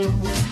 Telefono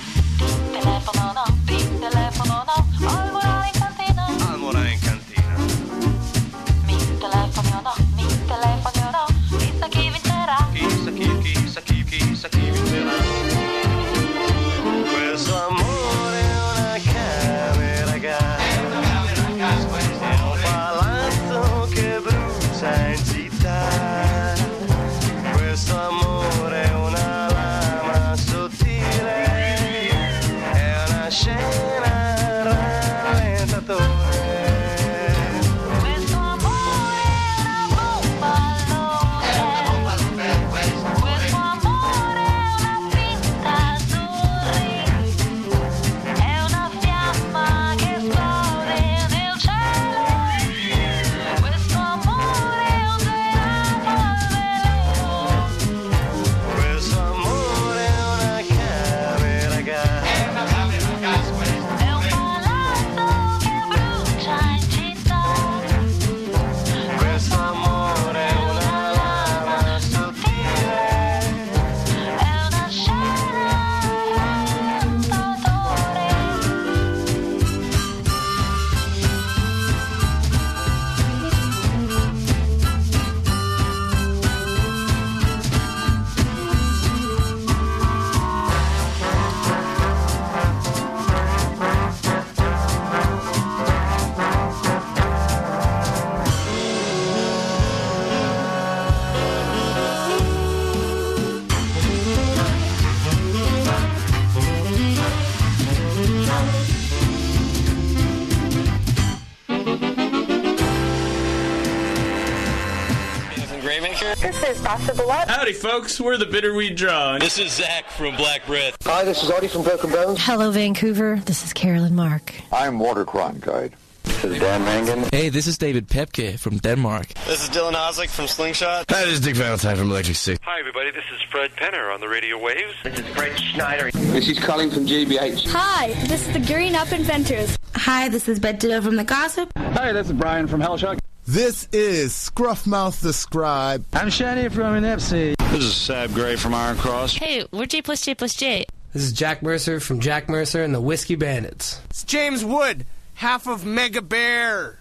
This is Possible What? Howdy, folks. We're the Bitterweed Draw. This is Zach from Black Breath. Hi, this is Artie from Broken Bones. Hello, Vancouver. This is Carolyn Mark. I'm Water Crime Guide. This is Dan Mangan. Hey, this is David Pepke from Denmark. This is Dylan Oslick from Slingshot. Hi, this is Dick Valentine from Electric Six. Hi, everybody. This is Fred Penner on the radio waves. This is Fred Schneider. This is Colin from GBH. Hi, this is the Gearing Up Inventors. Hi, this is Beth Ditto from The Gossip. Hi, this is Brian from Hellshock. This is Scruffmouth the Scribe. I'm Shani from NFC. This is Sab Grey from Iron Cross. Hey, we're J plus J plus J. This is Jack Mercer from Jack Mercer and the Whiskey Bandits. It's James Wood, half of Mega Bear.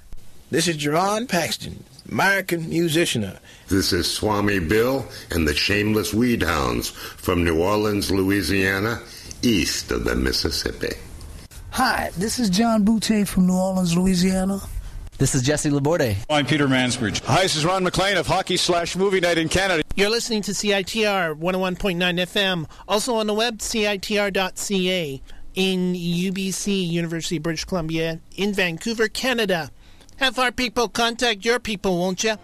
This is Jerron Paxton, American musician. This is Swami Bill and the Shameless Weed Hounds from New Orleans, Louisiana, east of the Mississippi. Hi, this is John Boutte from New Orleans, Louisiana. This is Jesse Laborde. I'm Peter Mansbridge. Hi, this is Ron MacLean of Hockey Slash Movie Night in Canada. You're listening to CITR 101.9 FM, also on the web, CITR.ca, in UBC, University of British Columbia, in Vancouver, Canada. Have our people contact your people, won't you?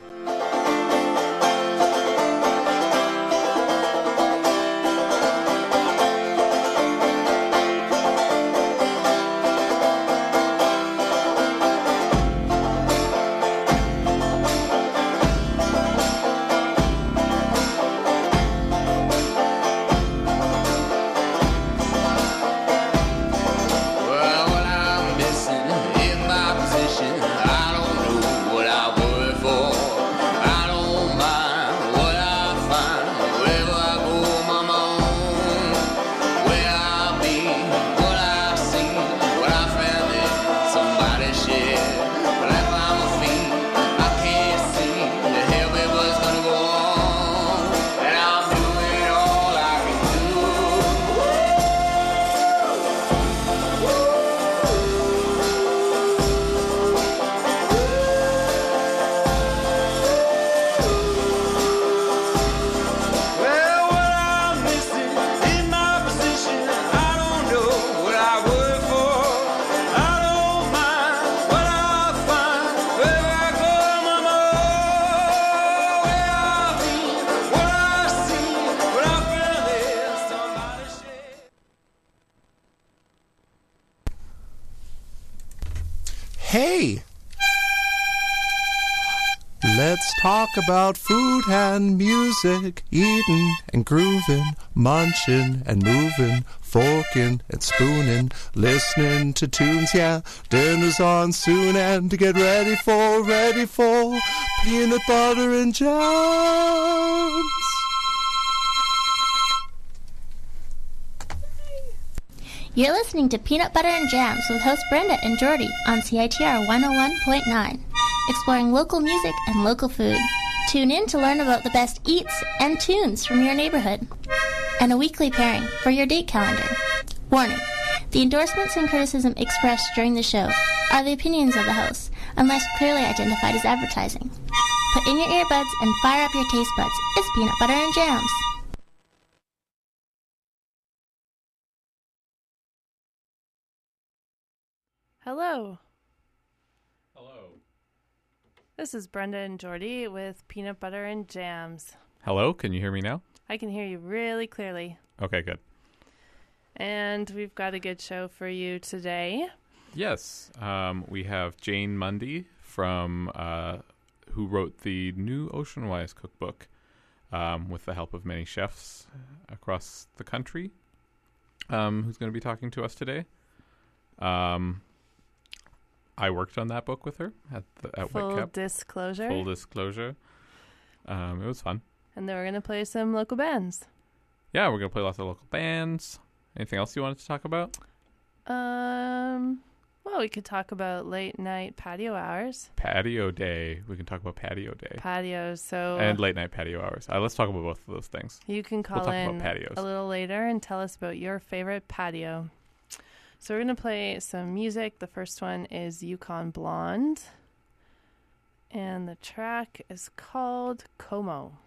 About food and music, eating and grooving, munching and moving, forking and spooning, listening to tunes, yeah. Dinner's on soon and to get ready for, ready for peanut butter and jams. You're listening to Peanut Butter and Jams with host Brenda and Jordy on CITR 101.9, exploring local music and local food. Tune in to learn about the best eats and tunes from your neighborhood, and a weekly pairing for your date calendar. Warning the endorsements and criticism expressed during the show are the opinions of the host, unless clearly identified as advertising. Put in your earbuds and fire up your taste buds. It's Peanut Butter and Jams. Hello. This is Brenda and Jordy with Peanut Butter and Jams. Hello, can you hear me now? I can hear you really clearly. Okay, good. And we've got a good show for you today. Yes, um, we have Jane Mundy from uh, who wrote the new Oceanwise cookbook um, with the help of many chefs across the country. Um, who's going to be talking to us today? Um, I worked on that book with her at the, at Full Whitecap. disclosure. Full disclosure. Um, it was fun. And then we're going to play some local bands. Yeah, we're gonna play lots of local bands. Anything else you wanted to talk about? Um, well, we could talk about late night patio hours. Patio day. We can talk about patio day. Patios. So and late night patio hours. Uh, let's talk about both of those things. You can call we'll talk in about patios. a little later and tell us about your favorite patio. So we're going to play some music. The first one is Yukon Blonde. And the track is called Como.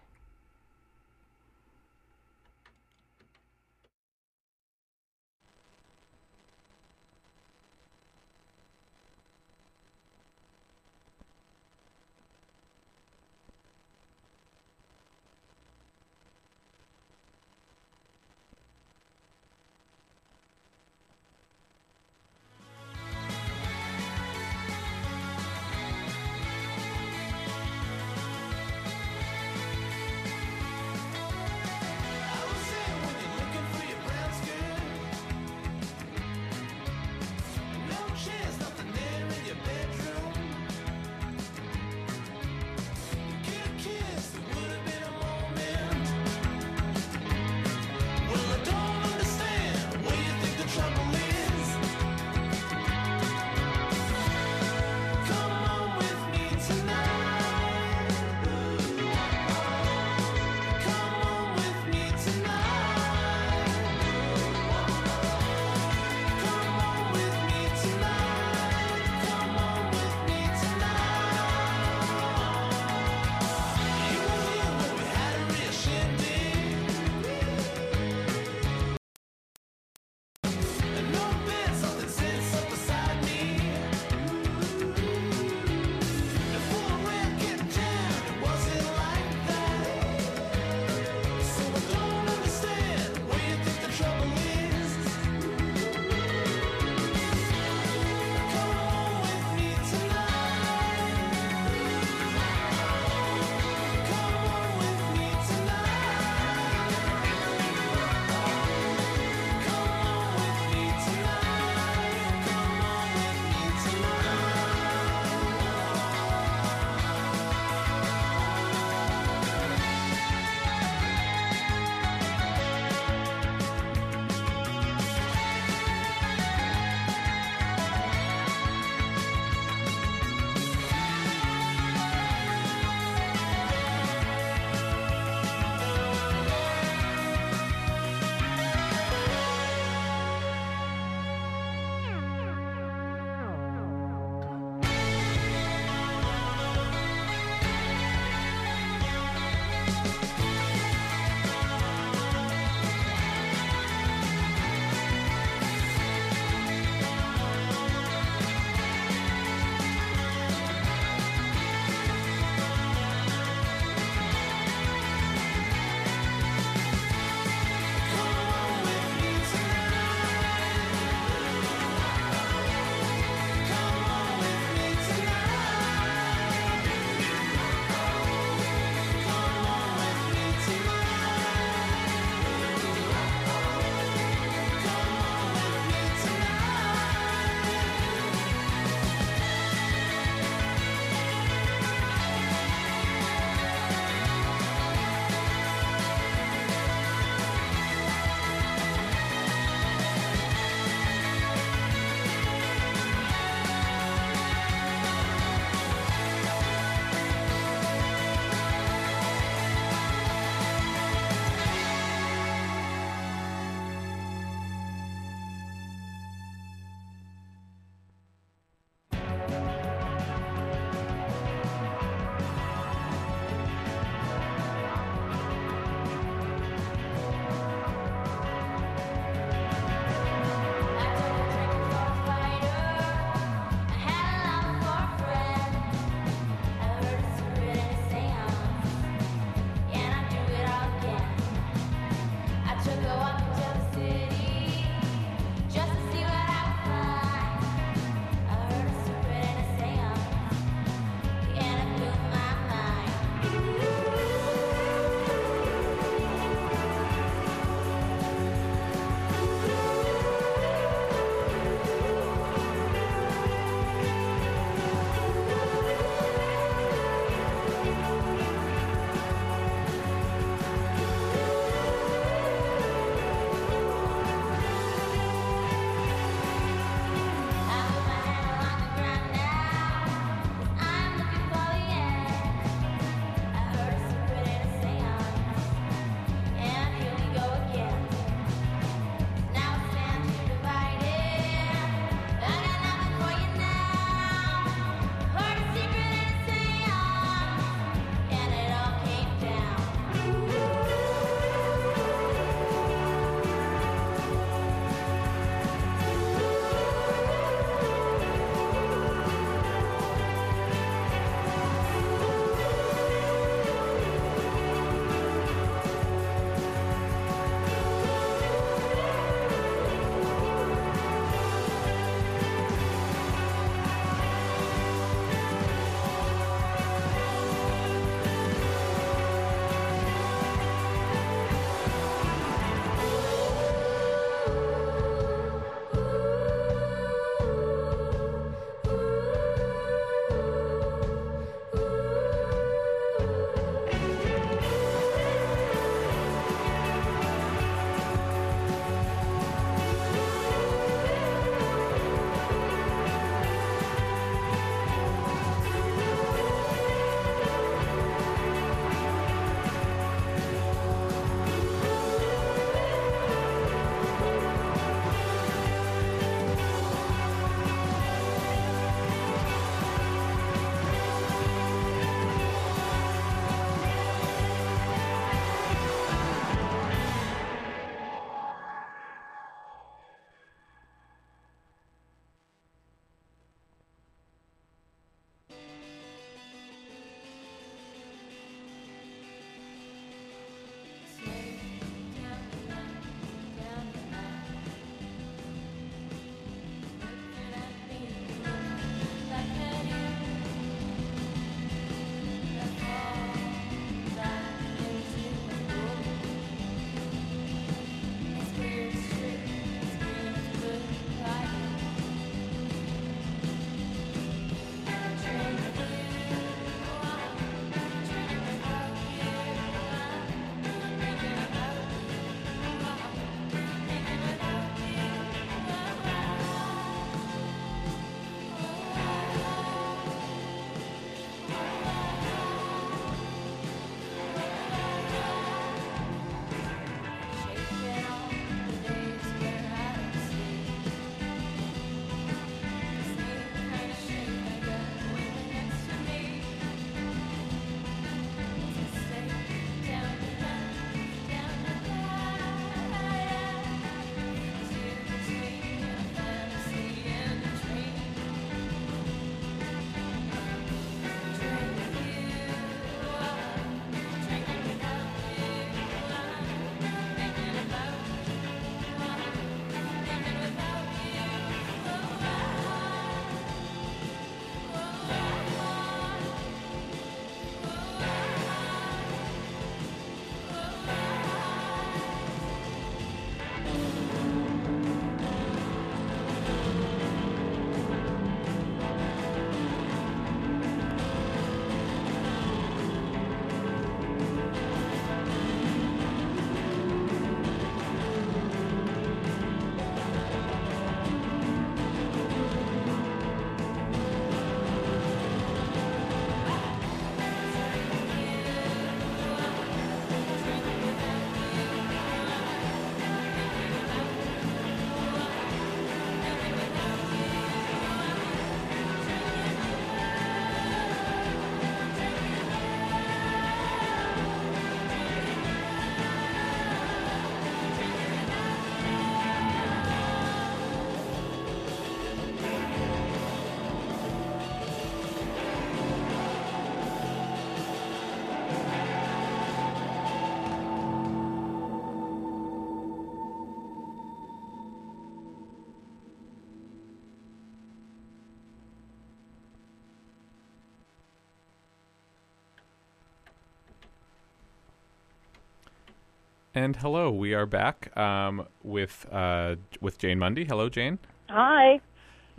And hello, we are back um, with uh, with Jane Mundy. Hello, Jane. Hi.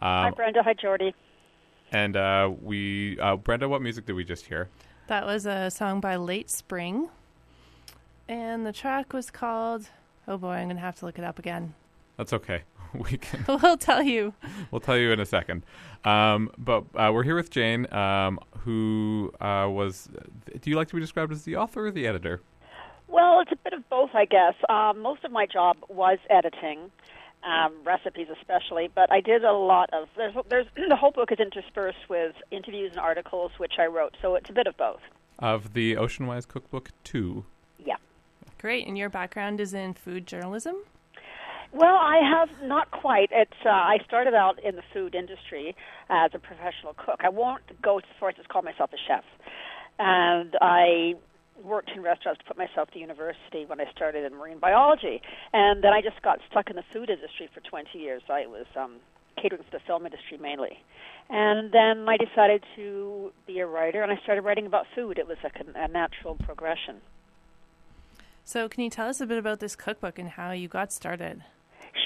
Hi, Um, Brenda. Hi, Jordy. and uh, we, uh, Brenda, what music did we just hear? That was a song by Late Spring. And the track was called. Oh boy, I'm going to have to look it up again. That's okay. We can. we'll tell you. We'll tell you in a second. Um, but uh, we're here with Jane, um, who uh, was. Do you like to be described as the author or the editor? Well, it's a bit of both, I guess. Um, most of my job was editing, um, recipes especially, but I did a lot of. There's, there's the whole book is interspersed with interviews and articles which I wrote, so it's a bit of both. Of the Oceanwise Cookbook 2. Yeah. Great. And your background is in food journalism? Well, I have not quite. It's uh, I started out in the food industry as a professional cook. I won't go as far as to call myself a chef, and I worked in restaurants to put myself to university when I started in marine biology, and then I just got stuck in the food industry for 20 years. I was um, catering for the film industry mainly, and then I decided to be a writer, and I started writing about food. It was a, a natural progression. So, can you tell us a bit about this cookbook and how you got started?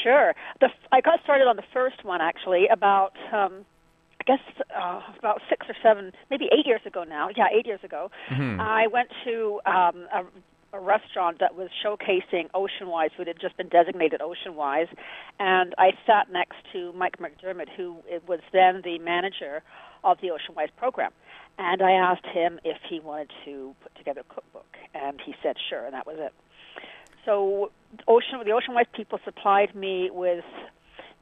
Sure. The, I got started on the first one actually about, um, I guess, uh, about six or seven, maybe eight years ago now. Yeah, eight years ago. Mhm. I went to um, a, a restaurant that was showcasing Oceanwise food. It had just been designated Oceanwise, and I sat next to Mike McDermid, who was then the manager of the Oceanwise program. And I asked him if he wanted to put together a cookbook, and he said sure, and that was it. So Ocean, the Oceanwise people supplied me with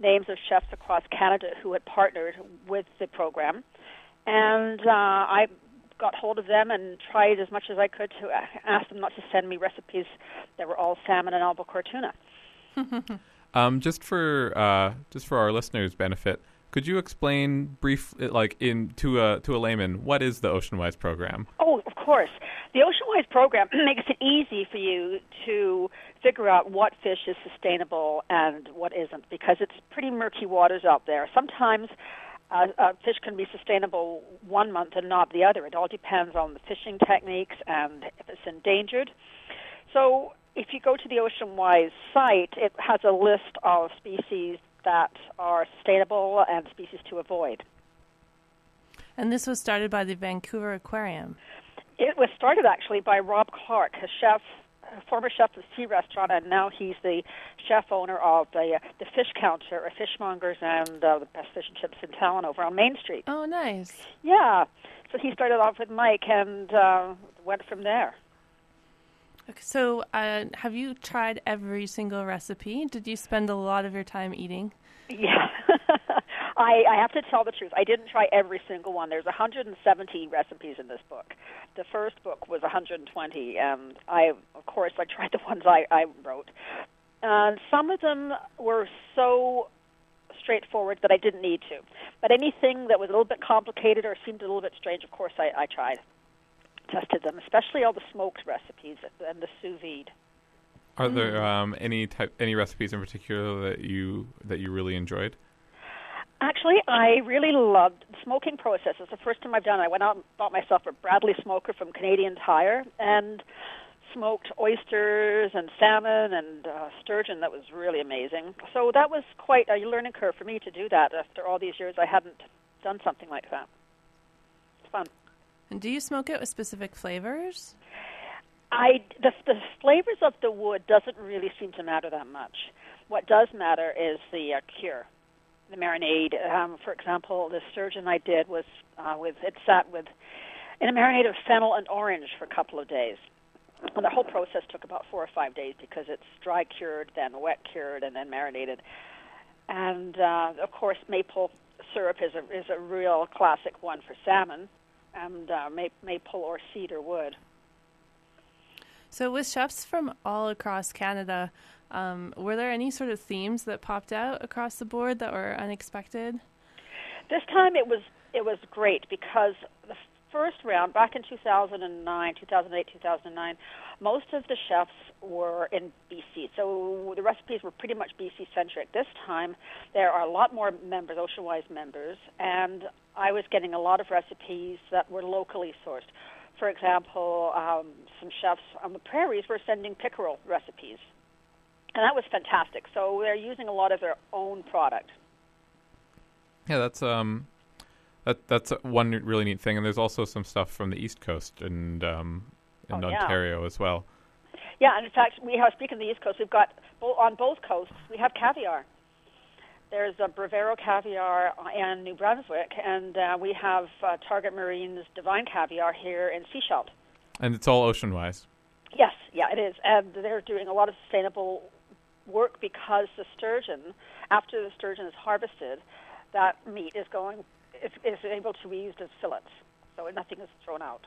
names of chefs across Canada who had partnered with the program, and uh, I got hold of them and tried as much as I could to ask them not to send me recipes that were all salmon and albacore tuna. Um, just for uh, just for our listeners' benefit, could you explain briefly, like in to a to a layman, what is the Oceanwise program? Oh, of course. The Oceanwise program makes it easy for you to figure out what fish is sustainable and what isn't because it's pretty murky waters out there. Sometimes uh, uh, fish can be sustainable one month and not the other. It all depends on the fishing techniques and if it's endangered. So if you go to the Oceanwise site, it has a list of species that are sustainable and species to avoid. And this was started by the Vancouver Aquarium. It was started actually by Rob Clark, a chef, former chef of the C Restaurant, and now he's the chef owner of the uh, the Fish Counter, or Fishmongers, and uh, the best fish and chips in town over on Main Street. Oh, nice. Yeah. So he started off with Mike and uh, went from there. Okay, so, uh, have you tried every single recipe? Did you spend a lot of your time eating? Yeah. I, I have to tell the truth. I didn't try every single one. There's 170 recipes in this book. The first book was 120, and I, of course, I tried the ones I, I wrote. And some of them were so straightforward that I didn't need to. But anything that was a little bit complicated or seemed a little bit strange, of course, I, I tried. Tested them, especially all the smoked recipes and the sous vide. Are there um, any type any recipes in particular that you that you really enjoyed? Actually, I really loved the smoking process. It's the first time I've done it. I went out and bought myself a Bradley smoker from Canadian Tire and smoked oysters and salmon and uh, sturgeon. That was really amazing. So that was quite a learning curve for me to do that. After all these years, I hadn't done something like that. It's fun. And do you smoke it with specific flavors? I the the flavors of the wood doesn't really seem to matter that much. What does matter is the uh, cure, the marinade. Um, for example, the sturgeon I did was uh, with it sat with in a marinade of fennel and orange for a couple of days. And the whole process took about four or five days because it's dry cured, then wet cured, and then marinated. And uh, of course, maple syrup is a is a real classic one for salmon, and uh, ma- maple or cedar wood. So, with chefs from all across Canada, um, were there any sort of themes that popped out across the board that were unexpected? This time it was it was great because the first round back in 2009, 2008, 2009, most of the chefs were in BC. So the recipes were pretty much BC centric. This time there are a lot more members, Oceanwise members, and I was getting a lot of recipes that were locally sourced. For example, um, some chefs on the prairies were sending pickerel recipes, and that was fantastic. So they're using a lot of their own product. Yeah, that's um, that that's one really neat thing. And there's also some stuff from the East Coast and um, in Oh, yeah. Ontario as well. Yeah, and in fact, we have speaking of the East Coast, we've got on both coasts we have caviar. There's a Breviro caviar in New Brunswick, and uh, we have uh, Target Marine's Divine Caviar here in Sechelt. And it's all ocean wise. Yes, yeah, it is, and they're doing a lot of sustainable work because the sturgeon, after the sturgeon is harvested, that meat is going is, is able to be used as fillets, so nothing is thrown out.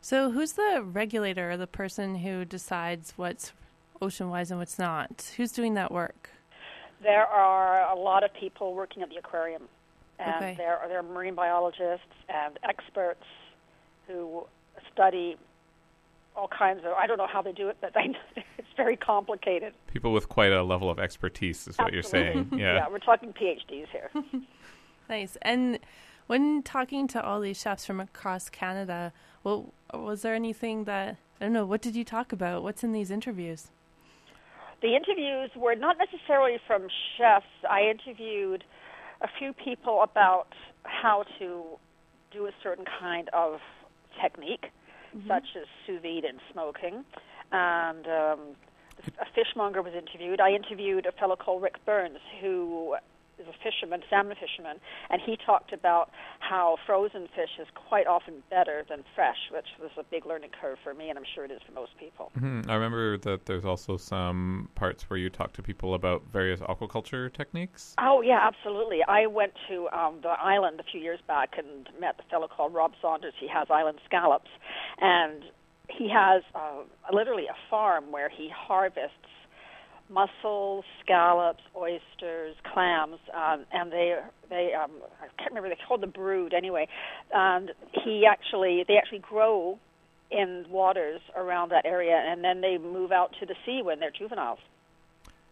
So, who's the regulator or the person who decides what's ocean wise and what's not? Who's doing that work? There are a lot of people working at the aquarium, and Okay. there are there are marine biologists and experts who study all kinds of. I don't know how they do it, but I know it's very complicated. People with quite a level of expertise is what you're saying. Absolutely. Yeah. we're talking PhDs here. Nice. And when talking to all these chefs from across Canada, well, was there anything that I don't know? What did you talk about? What's in these interviews? The interviews were not necessarily from chefs. I interviewed a few people about how to do a certain kind of technique, such as sous vide and smoking. And um, a fishmonger was interviewed. I interviewed a fellow called Rick Burns, who is a fisherman, salmon fisherman, and he talked about how frozen fish is quite often better than fresh, which was a big learning curve for me, and I'm sure it is for most people. hmm I remember that there's also some parts where you talk to people about various aquaculture techniques. Oh yeah, absolutely. I went to um, the island a few years back and met a fellow called Rob Saunders. He has island scallops, and he has uh, literally a farm where he harvests mussels, scallops, oysters, clams, um, and they they um, I can't remember they called the brood anyway. And he actually they actually grow in waters around that area, and then they move out to the sea when they're juveniles.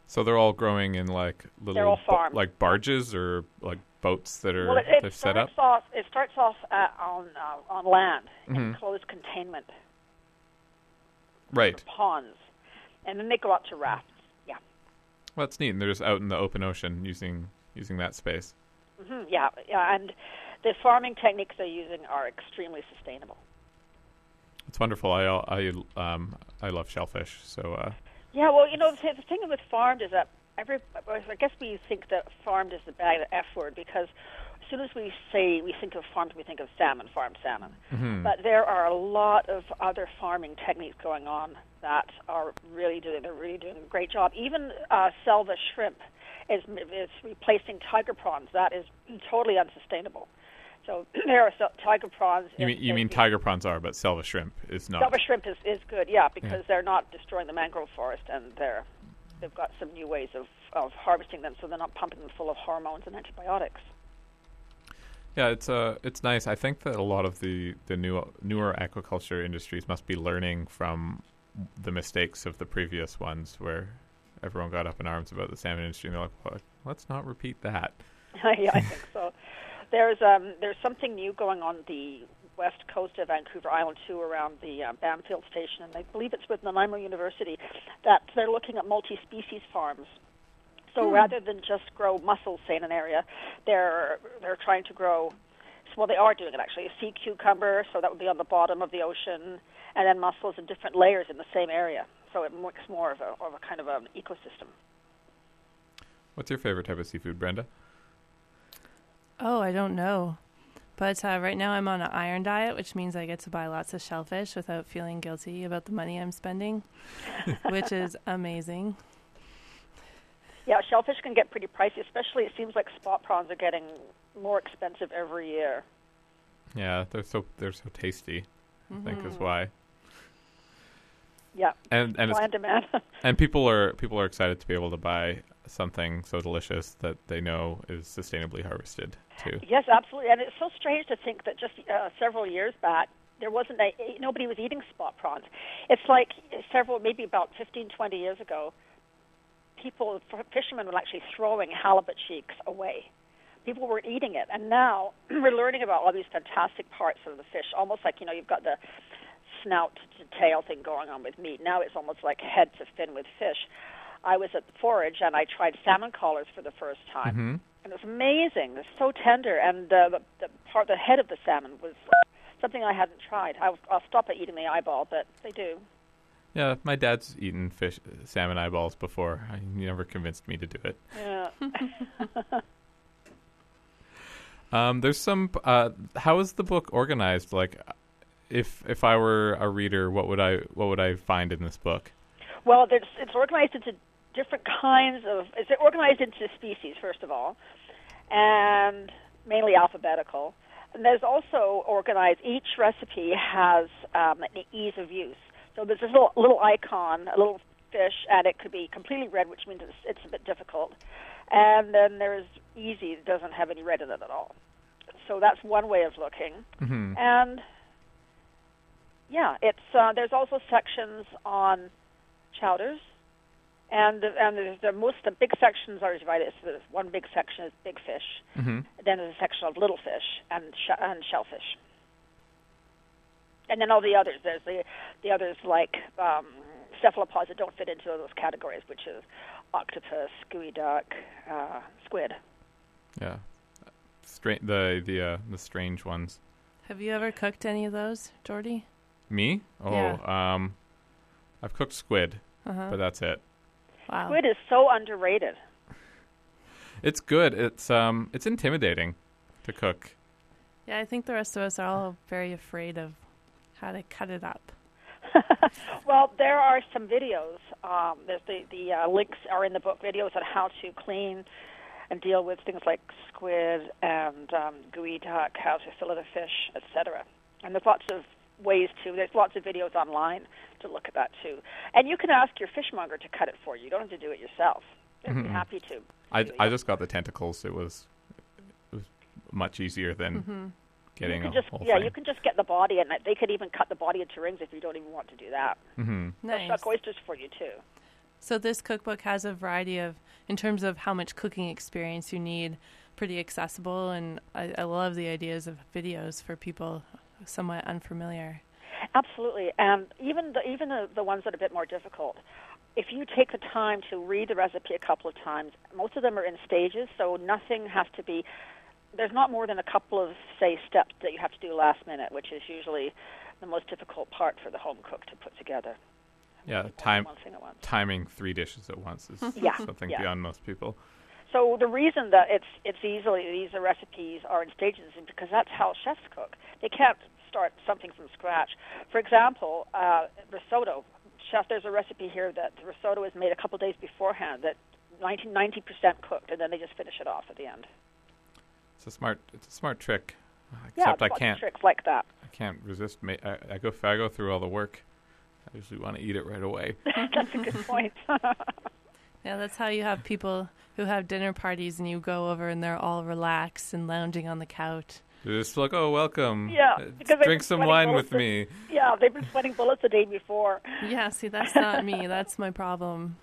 So they're all growing in like little They're like barges or like boats that are Well, it, they're it set up. starts off. It starts off uh, on uh, on land in Mhm. closed containment Right. ponds, and then they go out to rafts. Well, that's neat. And they're just out in the open ocean using using that space. hmm yeah, yeah. And the farming techniques they're using are extremely sustainable. It's wonderful. I I um I love shellfish. So uh, Yeah, well, you know, the, the thing with farmed is that every. I guess we think that farmed is the bad F word because soon as we say we think of farmed, we think of salmon, farmed salmon. Mhm. But there are a lot of other farming techniques going on that are really doing. They're really doing a great job. Even uh, Selva shrimp is is replacing tiger prawns. That is totally unsustainable. So there are so, tiger prawns. you mean you mean tiger prawns are, but selva shrimp is not. Selva shrimp is, is good, yeah, because Yeah. they're not destroying the mangrove forest and they're they've got some new ways of, of harvesting them so they're not pumping them full of hormones and antibiotics. Yeah, it's uh, it's nice. I think that a lot of the the new newer aquaculture industries must be learning from the mistakes of the previous ones, where everyone got up in arms about the salmon industry, and they're like, well, "Let's not repeat that." yeah, I think so. There's um there's something new going on the west coast of Vancouver Island too, around the uh, Bamfield Station, and I believe it's with Nanaimo University that they're looking at multi-species farms. So Hmm. rather than just grow mussels, say in an area, they're they're trying to grow. Well, they are doing it actually. A sea cucumber, so that would be on the bottom of the ocean, and then mussels in different layers in the same area. So it makes more of a of a kind of an ecosystem. What's your favorite type of seafood, Brenda? Oh, I don't know. But uh, right now I'm on an iron diet, which means I get to buy lots of shellfish without feeling guilty about the money I'm spending, which is amazing. Yeah, shellfish can get pretty pricey, especially it seems like spot prawns are getting more expensive every year. Yeah, they're so they're so tasty. I think is Mhm. why. Yeah. And and Supply it's, and demand. and people are people are excited to be able to buy something so delicious that they know is sustainably harvested too. Yes, absolutely. And it's so strange to think that just uh, several years back, there wasn't a, nobody was eating spot prawns. It's like several, maybe about 15, 20 years ago, people, fishermen were actually throwing halibut cheeks away. People were eating it. And now we're learning about all these fantastic parts of the fish, almost like, you know, you've got the snout to tail thing going on with meat. Now it's almost like head to fin with fish. I was at the forage and I tried salmon collars for the first time, hmm and it was amazing. It's so tender, and uh, the, the part, the head of the salmon was something I hadn't tried. I'll, I'll stop at eating the eyeball, but they do. Yeah, my dad's eaten fish, salmon eyeballs before. He never convinced me to do it. Yeah. Um, there's some. Uh, how is the book organized? Like, if if I were a reader, what would I what would I find in this book? Well, there's, it's organized into different kinds of. It's organized into species first of all, and mainly alphabetical. And there's also organized. Each recipe has um, an ease of use. So there's this little little icon, a little fish, and it could be completely red, which means it's, it's a bit difficult. And then there's easy, it doesn't have any red in it at all. So that's one way of looking. Mm-hmm. And yeah, it's uh, there's also sections on chowders, and the, and there's the most the big sections are divided. So there's one big section is big fish, Mm-hmm. then there's a section of little fish and sh- and shellfish, and then all the others. There's the the others like um, cephalopods that don't fit into those categories, which is octopus, geoduck, uh, squid. Yeah, Stra- the the uh, the strange ones. Have you ever cooked any of those, Jordy? Me? Oh, Yeah. um, I've cooked squid, Uh-huh. but that's it. Wow. Squid is so underrated. It's good. It's um, it's intimidating to cook. Yeah, I think the rest of us are all very afraid of how to cut it up. Well, there are some videos. Um, there's the the uh, links are in the book. Videos on how to clean and deal with things like squid and um, geoduck, how to fillet a fish, etc. And there's lots of ways to. There's lots of videos online to look at that too. And you can ask your fishmonger to cut it for you. You don't have to do it yourself. They'd be Mhm. happy to. I I just got the tentacles. It was it was much easier than Mhm. Getting you a can just whole yeah, thing. you can just get the body, and they could even cut the body into rings if you don't even want to do that. Mm-hmm. They'll Nice. shuck oysters for you too. So this cookbook has a variety of, in terms of how much cooking experience you need, pretty accessible, and I, I love the ideas of videos for people somewhat unfamiliar. Absolutely, and even the even the, the ones that are a bit more difficult. If you take the time to read the recipe a couple of times, most of them are in stages, so nothing has to be. There's not more than a couple of say steps that you have to do last minute, which is usually the most difficult part for the home cook to put together. Yeah, time one thing at once. timing three dishes at once is Yeah, something yeah. beyond most people. So the reason that it's it's easily these recipes are in stages is because that's how chefs cook. They can't start something from scratch. For example, uh, risotto. Chef, there's a recipe here that the risotto is made a couple days beforehand that 90 percent cooked, and then they just finish it off at the end. It's a smart it's a smart trick. yeah, Except I can't tricks like that. I can't resist. Ma- I, I go I go through all the work. I usually want to eat it right away. that's a good point. Yeah, that's how you have people who have dinner parties and you go over and they're all relaxed and lounging on the couch. They're just like, oh, welcome. Yeah, Uh, because they've drink some wine with the- me. yeah, they've been sweating bullets the day before. Yeah, see, that's not me. That's my problem.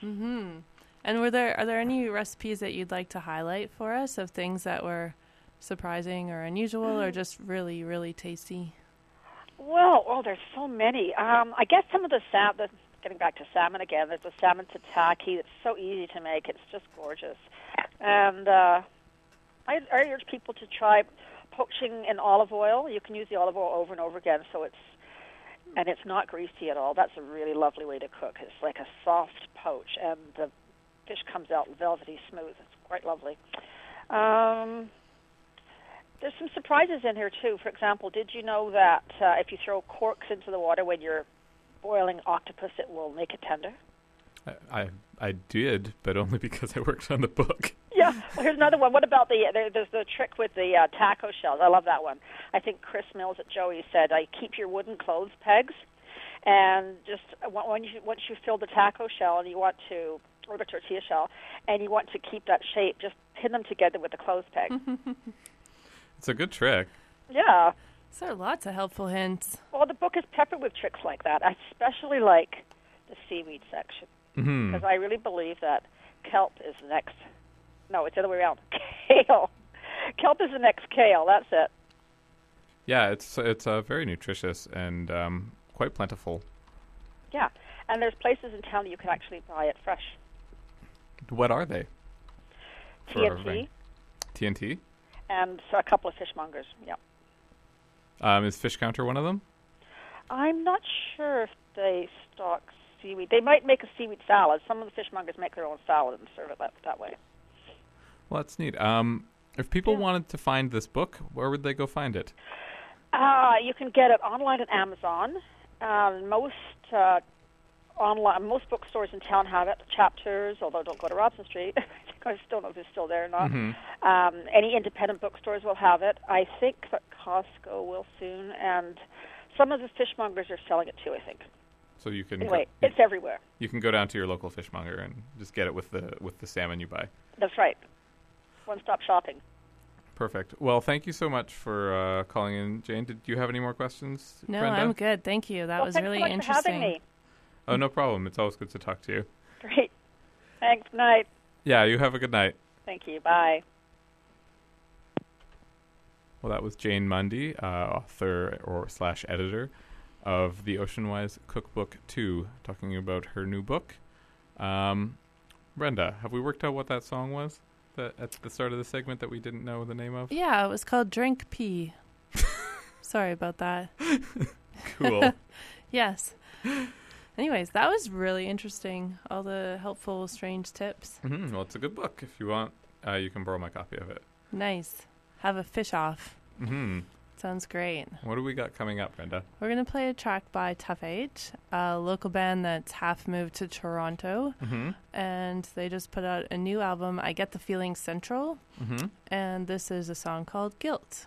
hmm And were there are there any recipes that you'd like to highlight for us of things that were surprising or unusual or just really really tasty? Well, oh, there's so many. Um, I guess some of the salmon. Getting back to salmon again, there's a salmon tataki that's so easy to make. It's just gorgeous, and uh, I, I urge people to try poaching in olive oil. You can use the olive oil over and over again, so it's and it's not greasy at all. That's a really lovely way to cook. It's like a soft poach, and the fish comes out velvety smooth. It's quite lovely. Um, there's some surprises in here too. For example, did you know that uh, if you throw corks into the water when you're boiling octopus, it will make it tender? I, I I did, but only because I worked on the book. Yeah. Well, here's another one. What about the there, there's the trick with the uh, taco shells? I love that one. I think Chris Mills at Joey said, "I keep your wooden clothes pegs, and just uh, when when you once you fill the taco shell and you want to or the tortilla shell, and you want to keep that shape, just pin them together with a clothes peg. It's a good trick. yeah. So there are lots of helpful hints. Well, the book is peppered with tricks like that. I especially like the seaweed section because I really believe that kelp is the next. No, it's the other way around. Kale. Kelp is the next kale. That's it. Yeah, it's it's uh, very nutritious and um, quite plentiful. Yeah, and there's places in town that you can actually buy it fresh. What are they? T&T T&T. and so a couple of fishmongers. Yeah, Um, is Fish Counter one of them? I'm not sure if they stock seaweed. They might make a seaweed salad. Some of the fishmongers make their own salad and serve it that, that way. Well, that's neat. Um, if people wanted to find this book, where would they go find it? Uh, you can get it online at Amazon. Um, most uh, online, most bookstores in town have it. Chapters, although don't go to Robson Street. I still don't know if it's still there or not. Mhm. Um, any independent bookstores will have it. I think that Costco will soon, and some of the fishmongers are selling it too. I think. So you can Anyway, go, it's everywhere. you can go down to your local fishmonger and just get it with the with the salmon you buy. That's right. One-stop shopping. Perfect. Well, thank you so much for uh, calling in, Jane. Did you have any more questions, No, Brenda? I'm good. Thank you. That well, was really so much interesting. For having me. Oh, no problem. It's always good to talk to you. Great. Thanks. Night. Yeah, you have a good night. Thank you. Bye. Well, that was Jane Mundy, uh, author or slash editor of the Oceanwise Cookbook 2, talking about her new book. Um, Brenda, have we worked out what that song was that at the start of the segment that we didn't know the name of? Yeah, it was called Drink Pee. Sorry about that. Cool. yes. Anyways, that was really interesting. All the helpful, strange tips. hmm Well, it's a good book. If you want, uh, you can borrow my copy of it. Nice. Have a fish off. hmm Sounds great. What do we got coming up, Brenda? We're going to play a track by Tough Age, a local band that's half moved to Toronto. Mhm. And they just put out a new album, I Get the Feeling Central. Mhm. And this is a song called Guilt.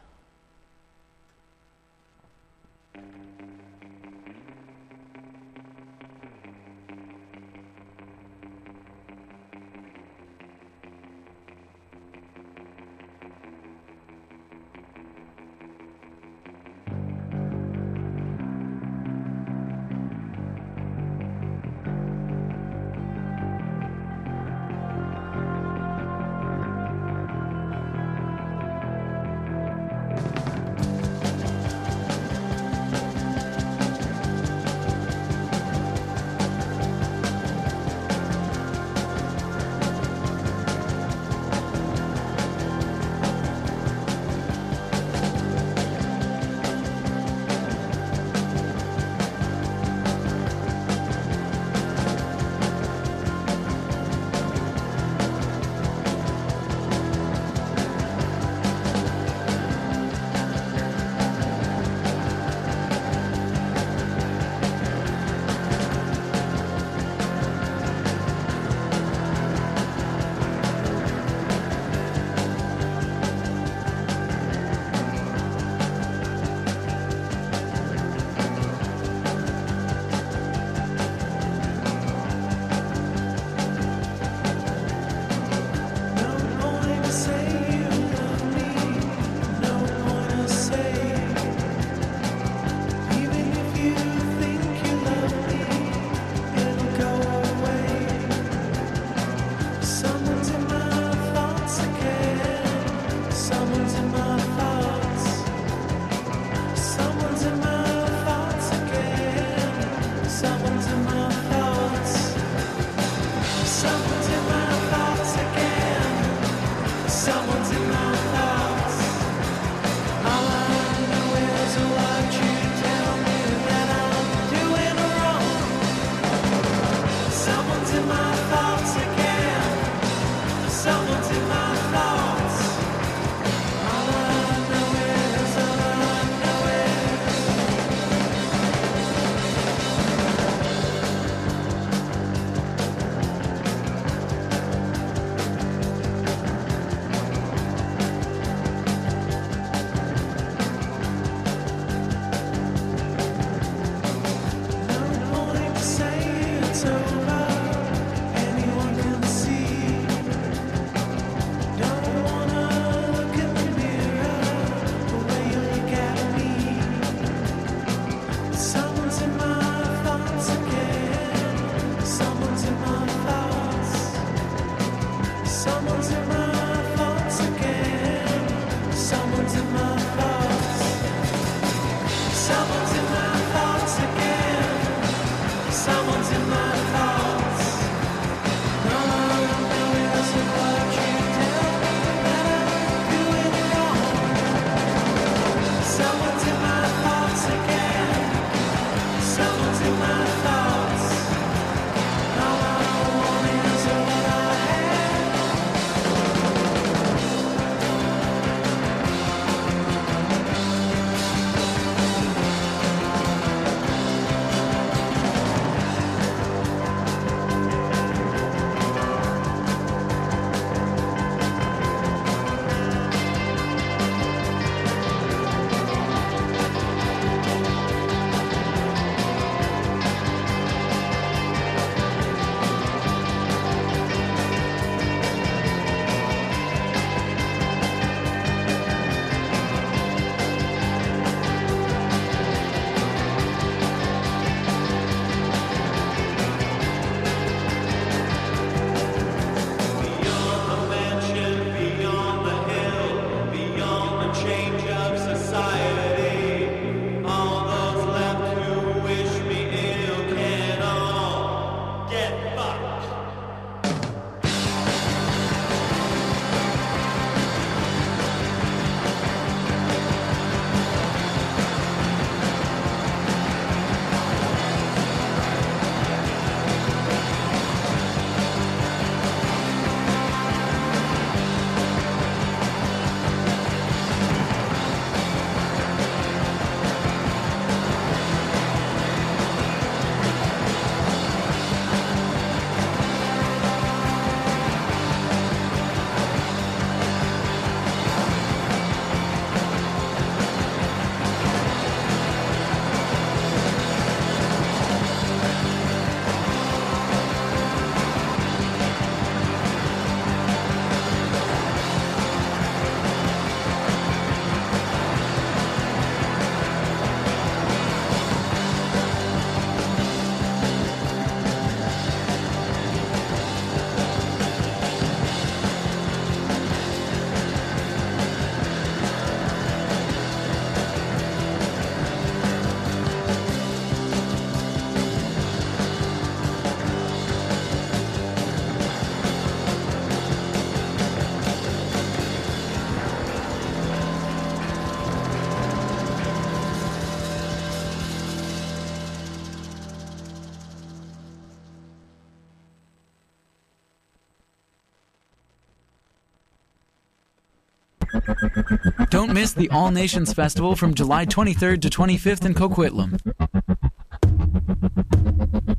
Don't miss the All Nations Festival from July 23rd to 25th in Coquitlam.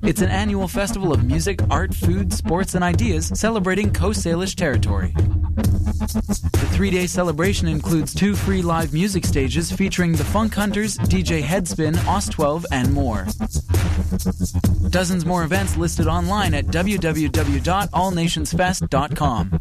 It's an annual festival of music, art, food, sports, and ideas celebrating Coast Salish territory. The three day celebration includes two free live music stages featuring the Funk Hunters, DJ Headspin, OS 12, and more. Dozens more events listed online at www.allnationsfest.com.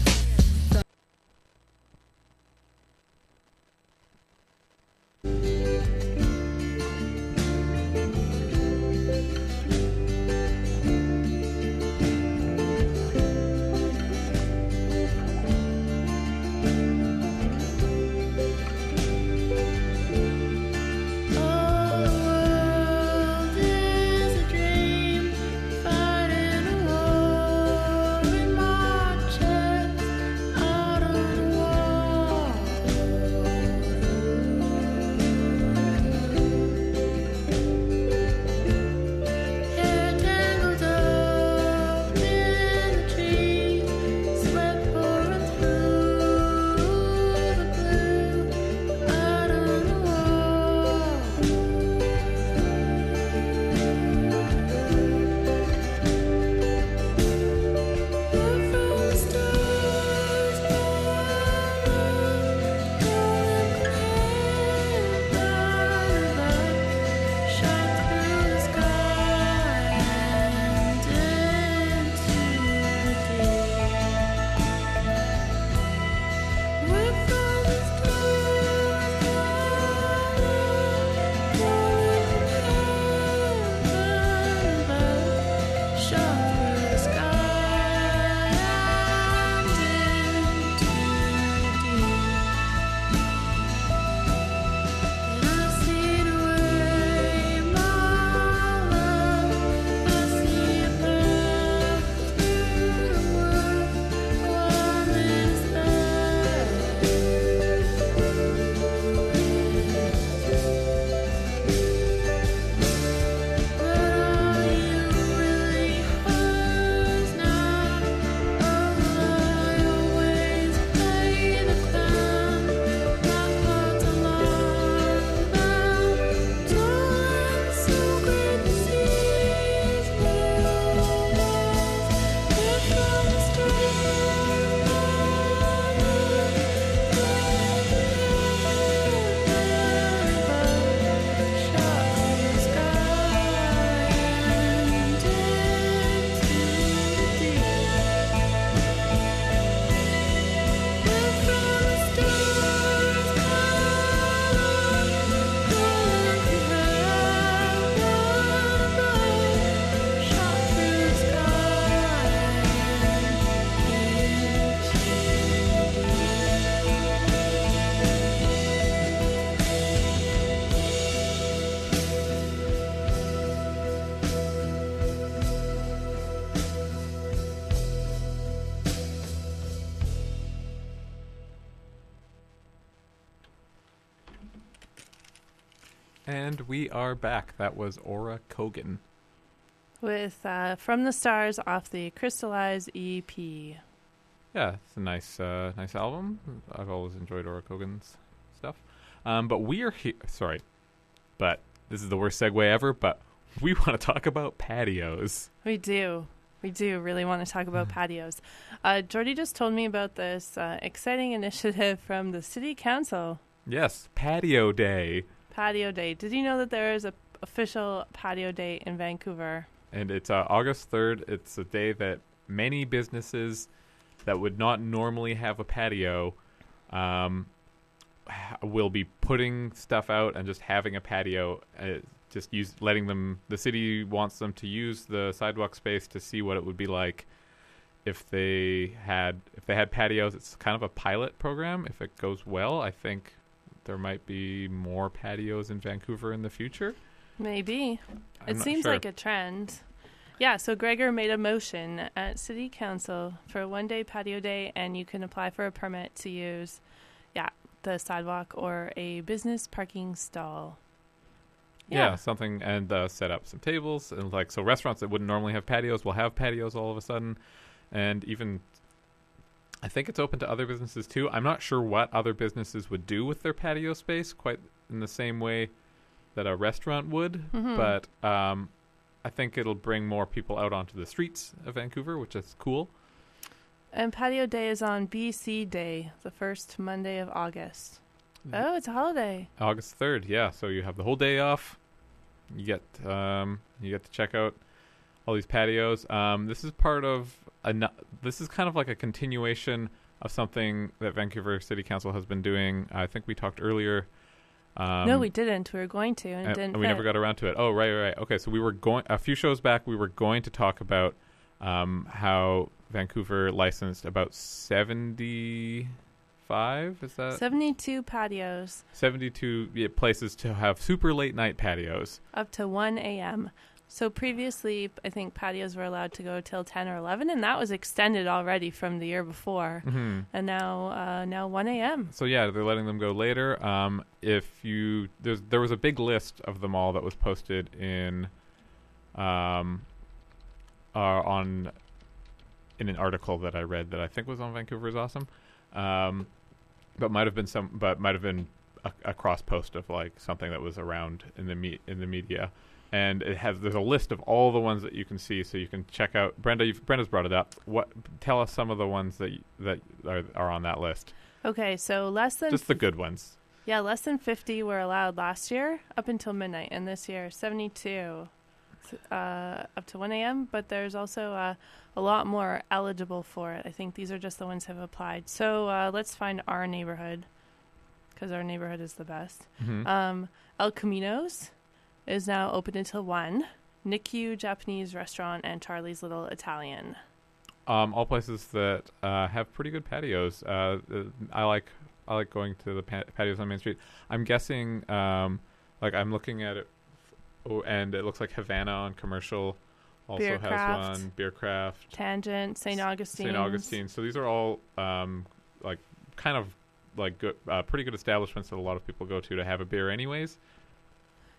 And we are back. That was Ora Cogan. With uh, From the Stars off the Crystallize EP. Yeah, it's a nice, uh, nice album. I've always enjoyed Ora Cogan's stuff. Um, but we are here. Sorry, but this is the worst segue ever. But we want to talk about patios. We do. We do really want to talk about patios. Uh, Jordy just told me about this uh, exciting initiative from the City Council. Yes, Patio Day. Patio Day. Did you know that there is a official patio day in Vancouver? and it's uh, August 3rd. It's a day that many businesses that would not normally have a patio um, will be putting stuff out and just having a patio. Uh, just use letting them. The city wants them to use the sidewalk space to see what it would be like if they had if they had patios, it's kind of a pilot program. If it goes well, I think there might be more patios in Vancouver in the future. Maybe. I'm it seems sure. like a trend. Yeah, so Gregor made a motion at City Council for a one day patio day, and you can apply for a permit to use, yeah, the sidewalk or a business parking stall. Yeah, something and uh, set up some tables and like so restaurants that wouldn't normally have patios will have patios all of a sudden, and even I think it's open to other businesses too. I'm not sure what other businesses would do with their patio space quite in the same way that a restaurant would, Mhm. but um, I think it'll bring more people out onto the streets of Vancouver, which is cool. And patio day is on BC Day, the first Monday of August. Oh, it's a holiday. August third, yeah. So you have the whole day off. You get um, you get to check out all these patios. Um, this is part of a. This is kind of like a continuation of something that Vancouver City Council has been doing. I think we talked earlier. Um, no, we didn't. We were going to, and and- didn't. and we never got around to it. Oh, right, right, right. Okay, so we were going a few shows back. We were going to talk about um, how Vancouver licensed about seventy-five. Is that 72 patios 72 yeah, places to have super late night patios. up to 1 a.m. So previously, I think patios were allowed to go till 10 or 11, and that was extended already from the year before. Mhm. And now, uh, now 1 a.m. So yeah, they're letting them go later. Um, if you there's there was a big list of them all that was posted in um uh, on in an article that I read that I think was on Vancouver is awesome. Um, but might have been some but might have been a, a cross post of like something that was around in the me- in the media. And it has there's a list of all the ones that you can see, so you can check out. Brenda, you've, Brenda's brought it up. What? Tell us some of the ones that that are, are on that list. Okay, so less than Just the good ones. yeah, less than 50 were allowed last year up until midnight, and this year 72 uh, up to 1 a.m. But there's also uh, a lot more eligible for it. I think these are just the ones who have applied. So uh, let's find our neighborhood because our neighborhood is the best. Mhm. Um, El Caminos is now open until 1. NICU Japanese restaurant and Charlie's Little Italian. Um, all places that uh, have pretty good patios. Uh, uh, I like I like going to the pa- patios on Main Street. I'm guessing, um, like I'm looking at it, oh, and it looks like Havana on Commercial also has one. Biercraft, Tangent, St. Augustine. St. Augustine. So these are all um, like kind of like good, uh, pretty good establishments that a lot of people go to to have a beer, anyways.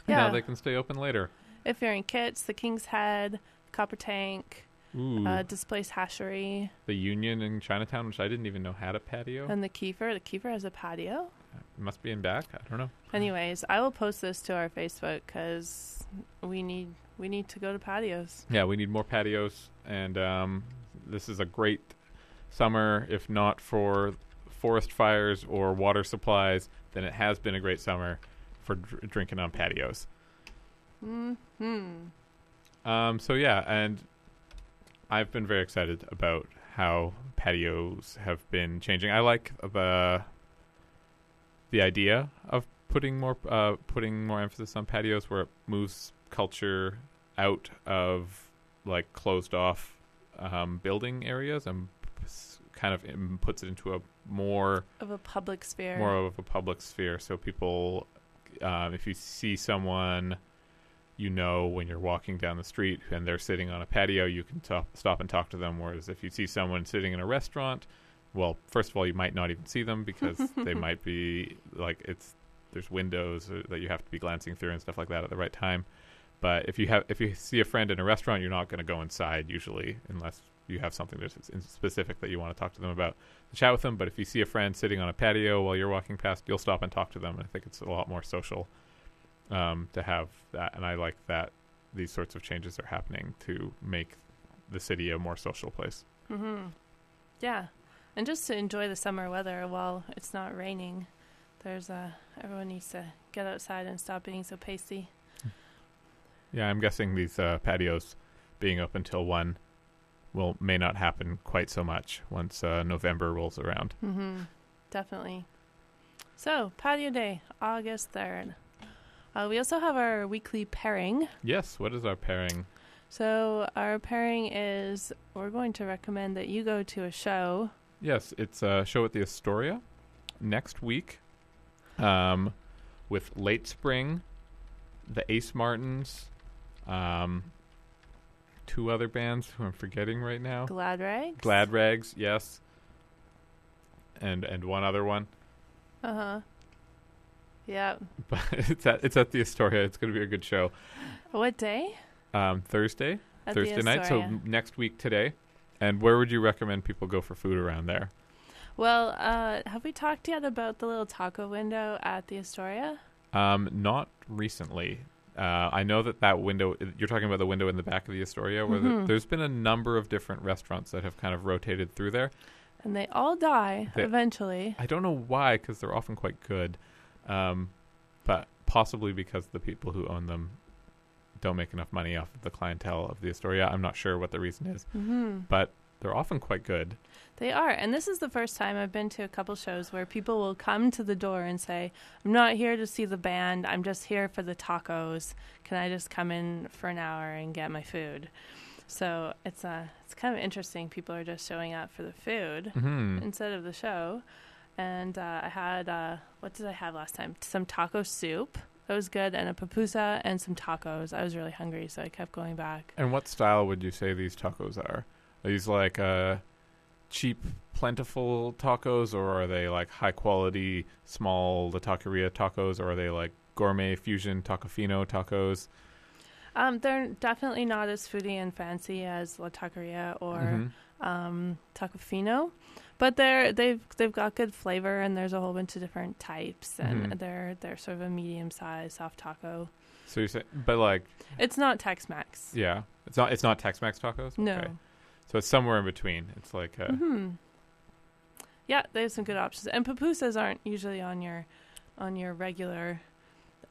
Yeah. now they can stay open later. If you're in Kits, the King's Head, Copper Tank, Ooh. uh, Displaced Hashery, The Union in Chinatown, which I didn't even know had a patio. and the Keefer. The Keefer has a patio. It must be in back. I don't know. Anyways, I will post this to our Facebook because we need we need to go to patios. Yeah, we need more patios, and um, this is a great summer. If not for forest fires or water supplies, then it has been a great summer for dr- drinking on patios. Hmm. Um, so yeah, and I've been very excited about how patios have been changing. I like the the idea of putting more uh, putting more emphasis on patios, where it moves culture out of like closed off um, building areas and kind of puts it into a more Of a public sphere. more of a public sphere. So people, um, if you see someone you know when you're walking down the street and they're sitting on a patio, you can top, stop and talk to them. Whereas if you see someone sitting in a restaurant, well, first of all, you might not even see them because they might be like it's there's windows uh, that you have to be glancing through and stuff like that at the right time. But if you have if you see a friend in a restaurant, you're not going to go inside usually unless you have something that's in- specific that you want to talk to them about chat with them. But if you see a friend sitting on a patio while you're walking past, you'll stop and talk to them. And I think it's a lot more social um, to have that. And I like that these sorts of changes are happening to make the city a more social place. Mm-hmm. Yeah, and just to enjoy the summer weather while it's not raining. There's uh, everyone needs to get outside and stop being so pasty. Yeah, I'm guessing these uh, patios being open till one will may not happen quite so much once uh, November rolls around. Mm-hmm. Definitely. So patio day, August third. Uh, we also have our weekly pairing. Yes, what is our pairing? So our pairing is we're going to recommend that you go to a show. Yes, it's a show at the Astoria next week um, with Late Spring, the Ace Martins, um, two other bands who I'm forgetting right now. Glad Rags. Glad Rags, yes. And and one other one. Uh huh. Yeah. But it's at it's at the Astoria. It's going to be a good show. What day? Um, Thursday, At Thursday night. So m- next week today. And where would you recommend people go for food around there? Well, uh, have we talked yet about the little taco window at the Astoria? Um, not recently. Uh, I know that that window. You're talking about the window in the back of the Astoria, where the, Mhm. there's been a number of different restaurants that have kind of rotated through there. And they all die They- eventually. I don't know why, because they're often quite good, um, but possibly because the people who own them don't make enough money off of the clientele of the Astoria. I'm not sure what the reason is, Mhm. but they're often quite good. They are, and this is the first time I've been to a couple shows where people will come to the door and say, "I'm not here to see the band. I'm just here for the tacos. Can I just come in for an hour and get my food?" So it's uh, it's kind of interesting. People are just showing up for the food Mhm. instead of the show. And uh, I had uh, what did I have last time? Some taco soup. That was good, and a pupusa and some tacos. I was really hungry, so I kept going back. And what style would you say these tacos are? Are these like uh, cheap, plentiful tacos, or are they like high quality, small La Taqueria tacos, or are they like gourmet fusion tacofino tacos? Um, they're definitely not as foodie and fancy as La Taqueria or Mhm. um, Tacofino, but they're they've they've got good flavor and there's a whole bunch of different types and Mhm. they're they're sort of a medium sized soft taco. So you say, but like, It's not Tex-Mex. yeah, it's not it's not Tex-Mex tacos. No. Okay. So it's somewhere in between. It's like uh, hmm Yeah, they have some good options, and pupusas aren't usually on your on your regular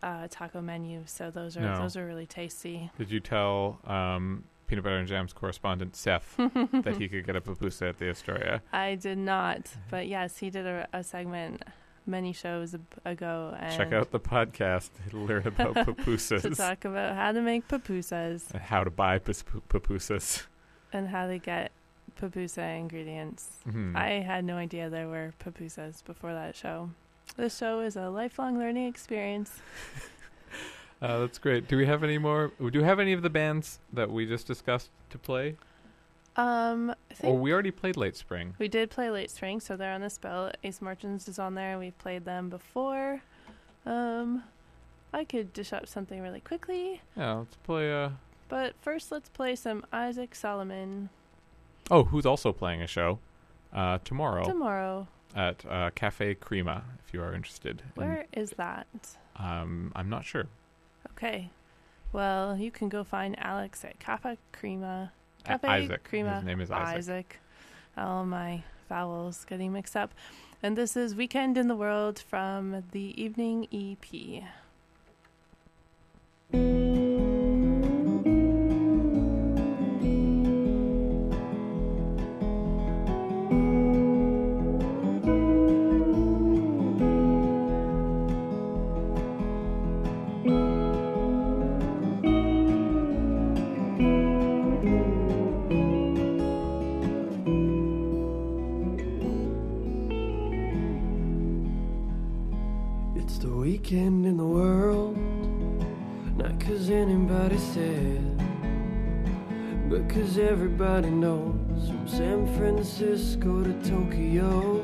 uh, taco menu, so those are No. those are really tasty. Did you tell um, Peanut Butter and Jam's correspondent Seth that he could get a pupusa at the Astoria? I did not, but yes, he did a, a segment many shows ago. And Check out the podcast to learn about to talk about how to make pupusas and how to buy pus- pupusas. And how to get pupusa ingredients. Mhm. I had no idea there were pupusas before that show. This show is a lifelong learning experience. Uh, that's great. Do we have any more? Do we have any of the bands that we just discussed to play? Um, I Or we already played Late Spring. we did play Late Spring, so they're on the bill. Ace Martins is on there. We've played them before. Um, I could dish up something really quickly, Yeah, let's play. Uh... but first let's play some Isaac Solomon Oh, who's also playing a show uh, tomorrow tomorrow. at uh, Cafe Crema? If you are interested. in- Where is that? um, I'm not sure. Okay. Well, you can go find Alex at Cafe Crema. Cafe Isaac. Crema. His name is Isaac. Isaac. All my vowels getting mixed up. And this is Weekend in the World from the Evening EP. Weekend in the world, Not not 'cause anybody said, but 'cause everybody knows from San Francisco to Tokyo.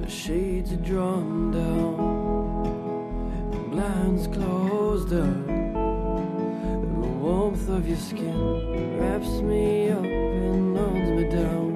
The shades are drawn down, the blinds closed up, and the warmth of your skin wraps me up and holds me down.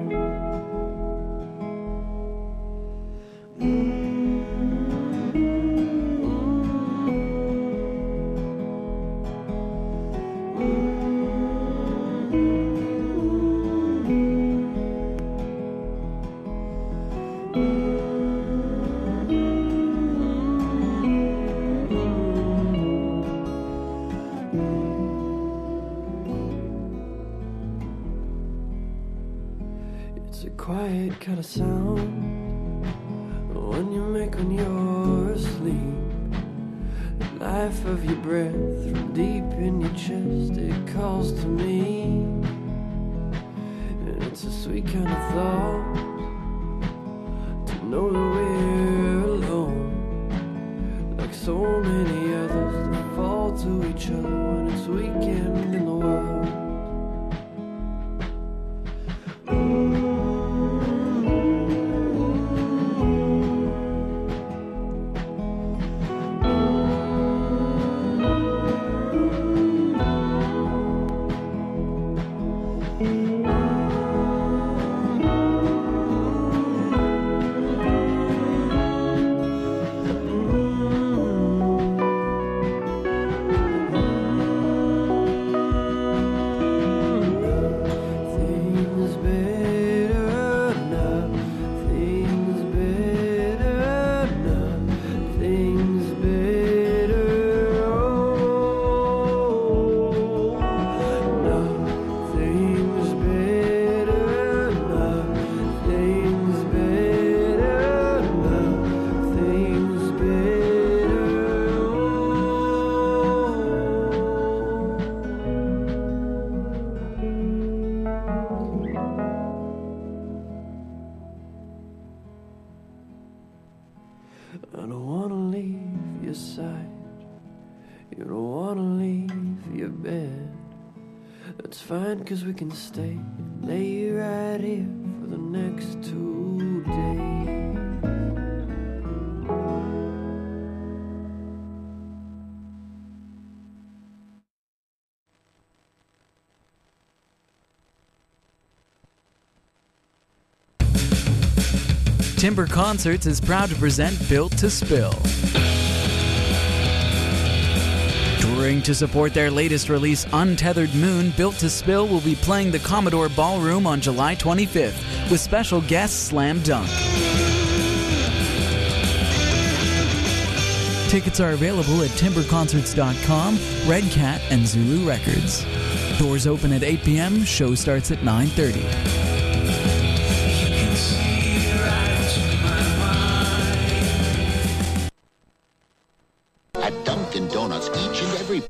Can stay. Lay right here for the next two days. Timber Concerts is proud to present Built to Spill. Touring to support their latest release, Untethered Moon, Built to Spill will be playing the Commodore Ballroom on July 25th with special guest Slam Dunk. Tickets are available at timberconcerts.com, Red Cat, and Zulu Records. Doors open at 8 p.m., show starts at 9:30.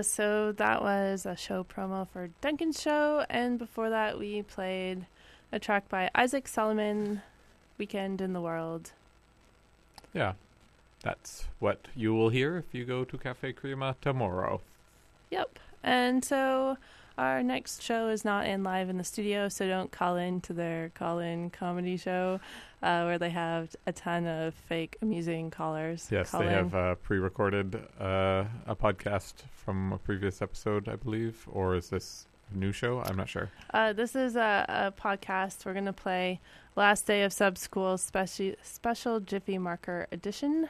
Uh, so that was a show promo for Duncan's show, and before that we played a track by Isaac Solomon, "Weekend in the World." Yeah, that's what you will hear if you go to Cafe Crema tomorrow. Yep. And so our next show is not in live in the studio, so don't call in to their call in comedy show uh, where they have a ton of fake amusing callers. Yes, call they in. have uh, pre-recorded uh, a podcast from a previous episode, I believe, or is this a new show? I'm not sure. Uh, this is a, a podcast. We're going to play Last Day of Sub School special, special Jiffy Marker edition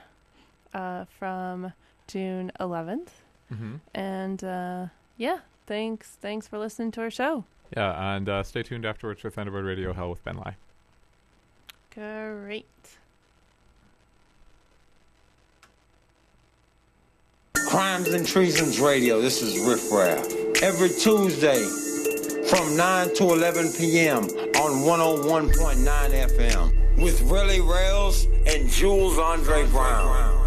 uh, from June 11th. Mhm. And uh, yeah, thanks. Thanks for listening to our show. Yeah, and uh, stay tuned afterwards for Thunderbird Radio Hell with Ben Lai. Great. Crimes and Treasons Radio. This is Riff Raff. Every Tuesday from 9 to 11 p.m. on 101.9 FM with Relly Rails and Jules Andre Brown.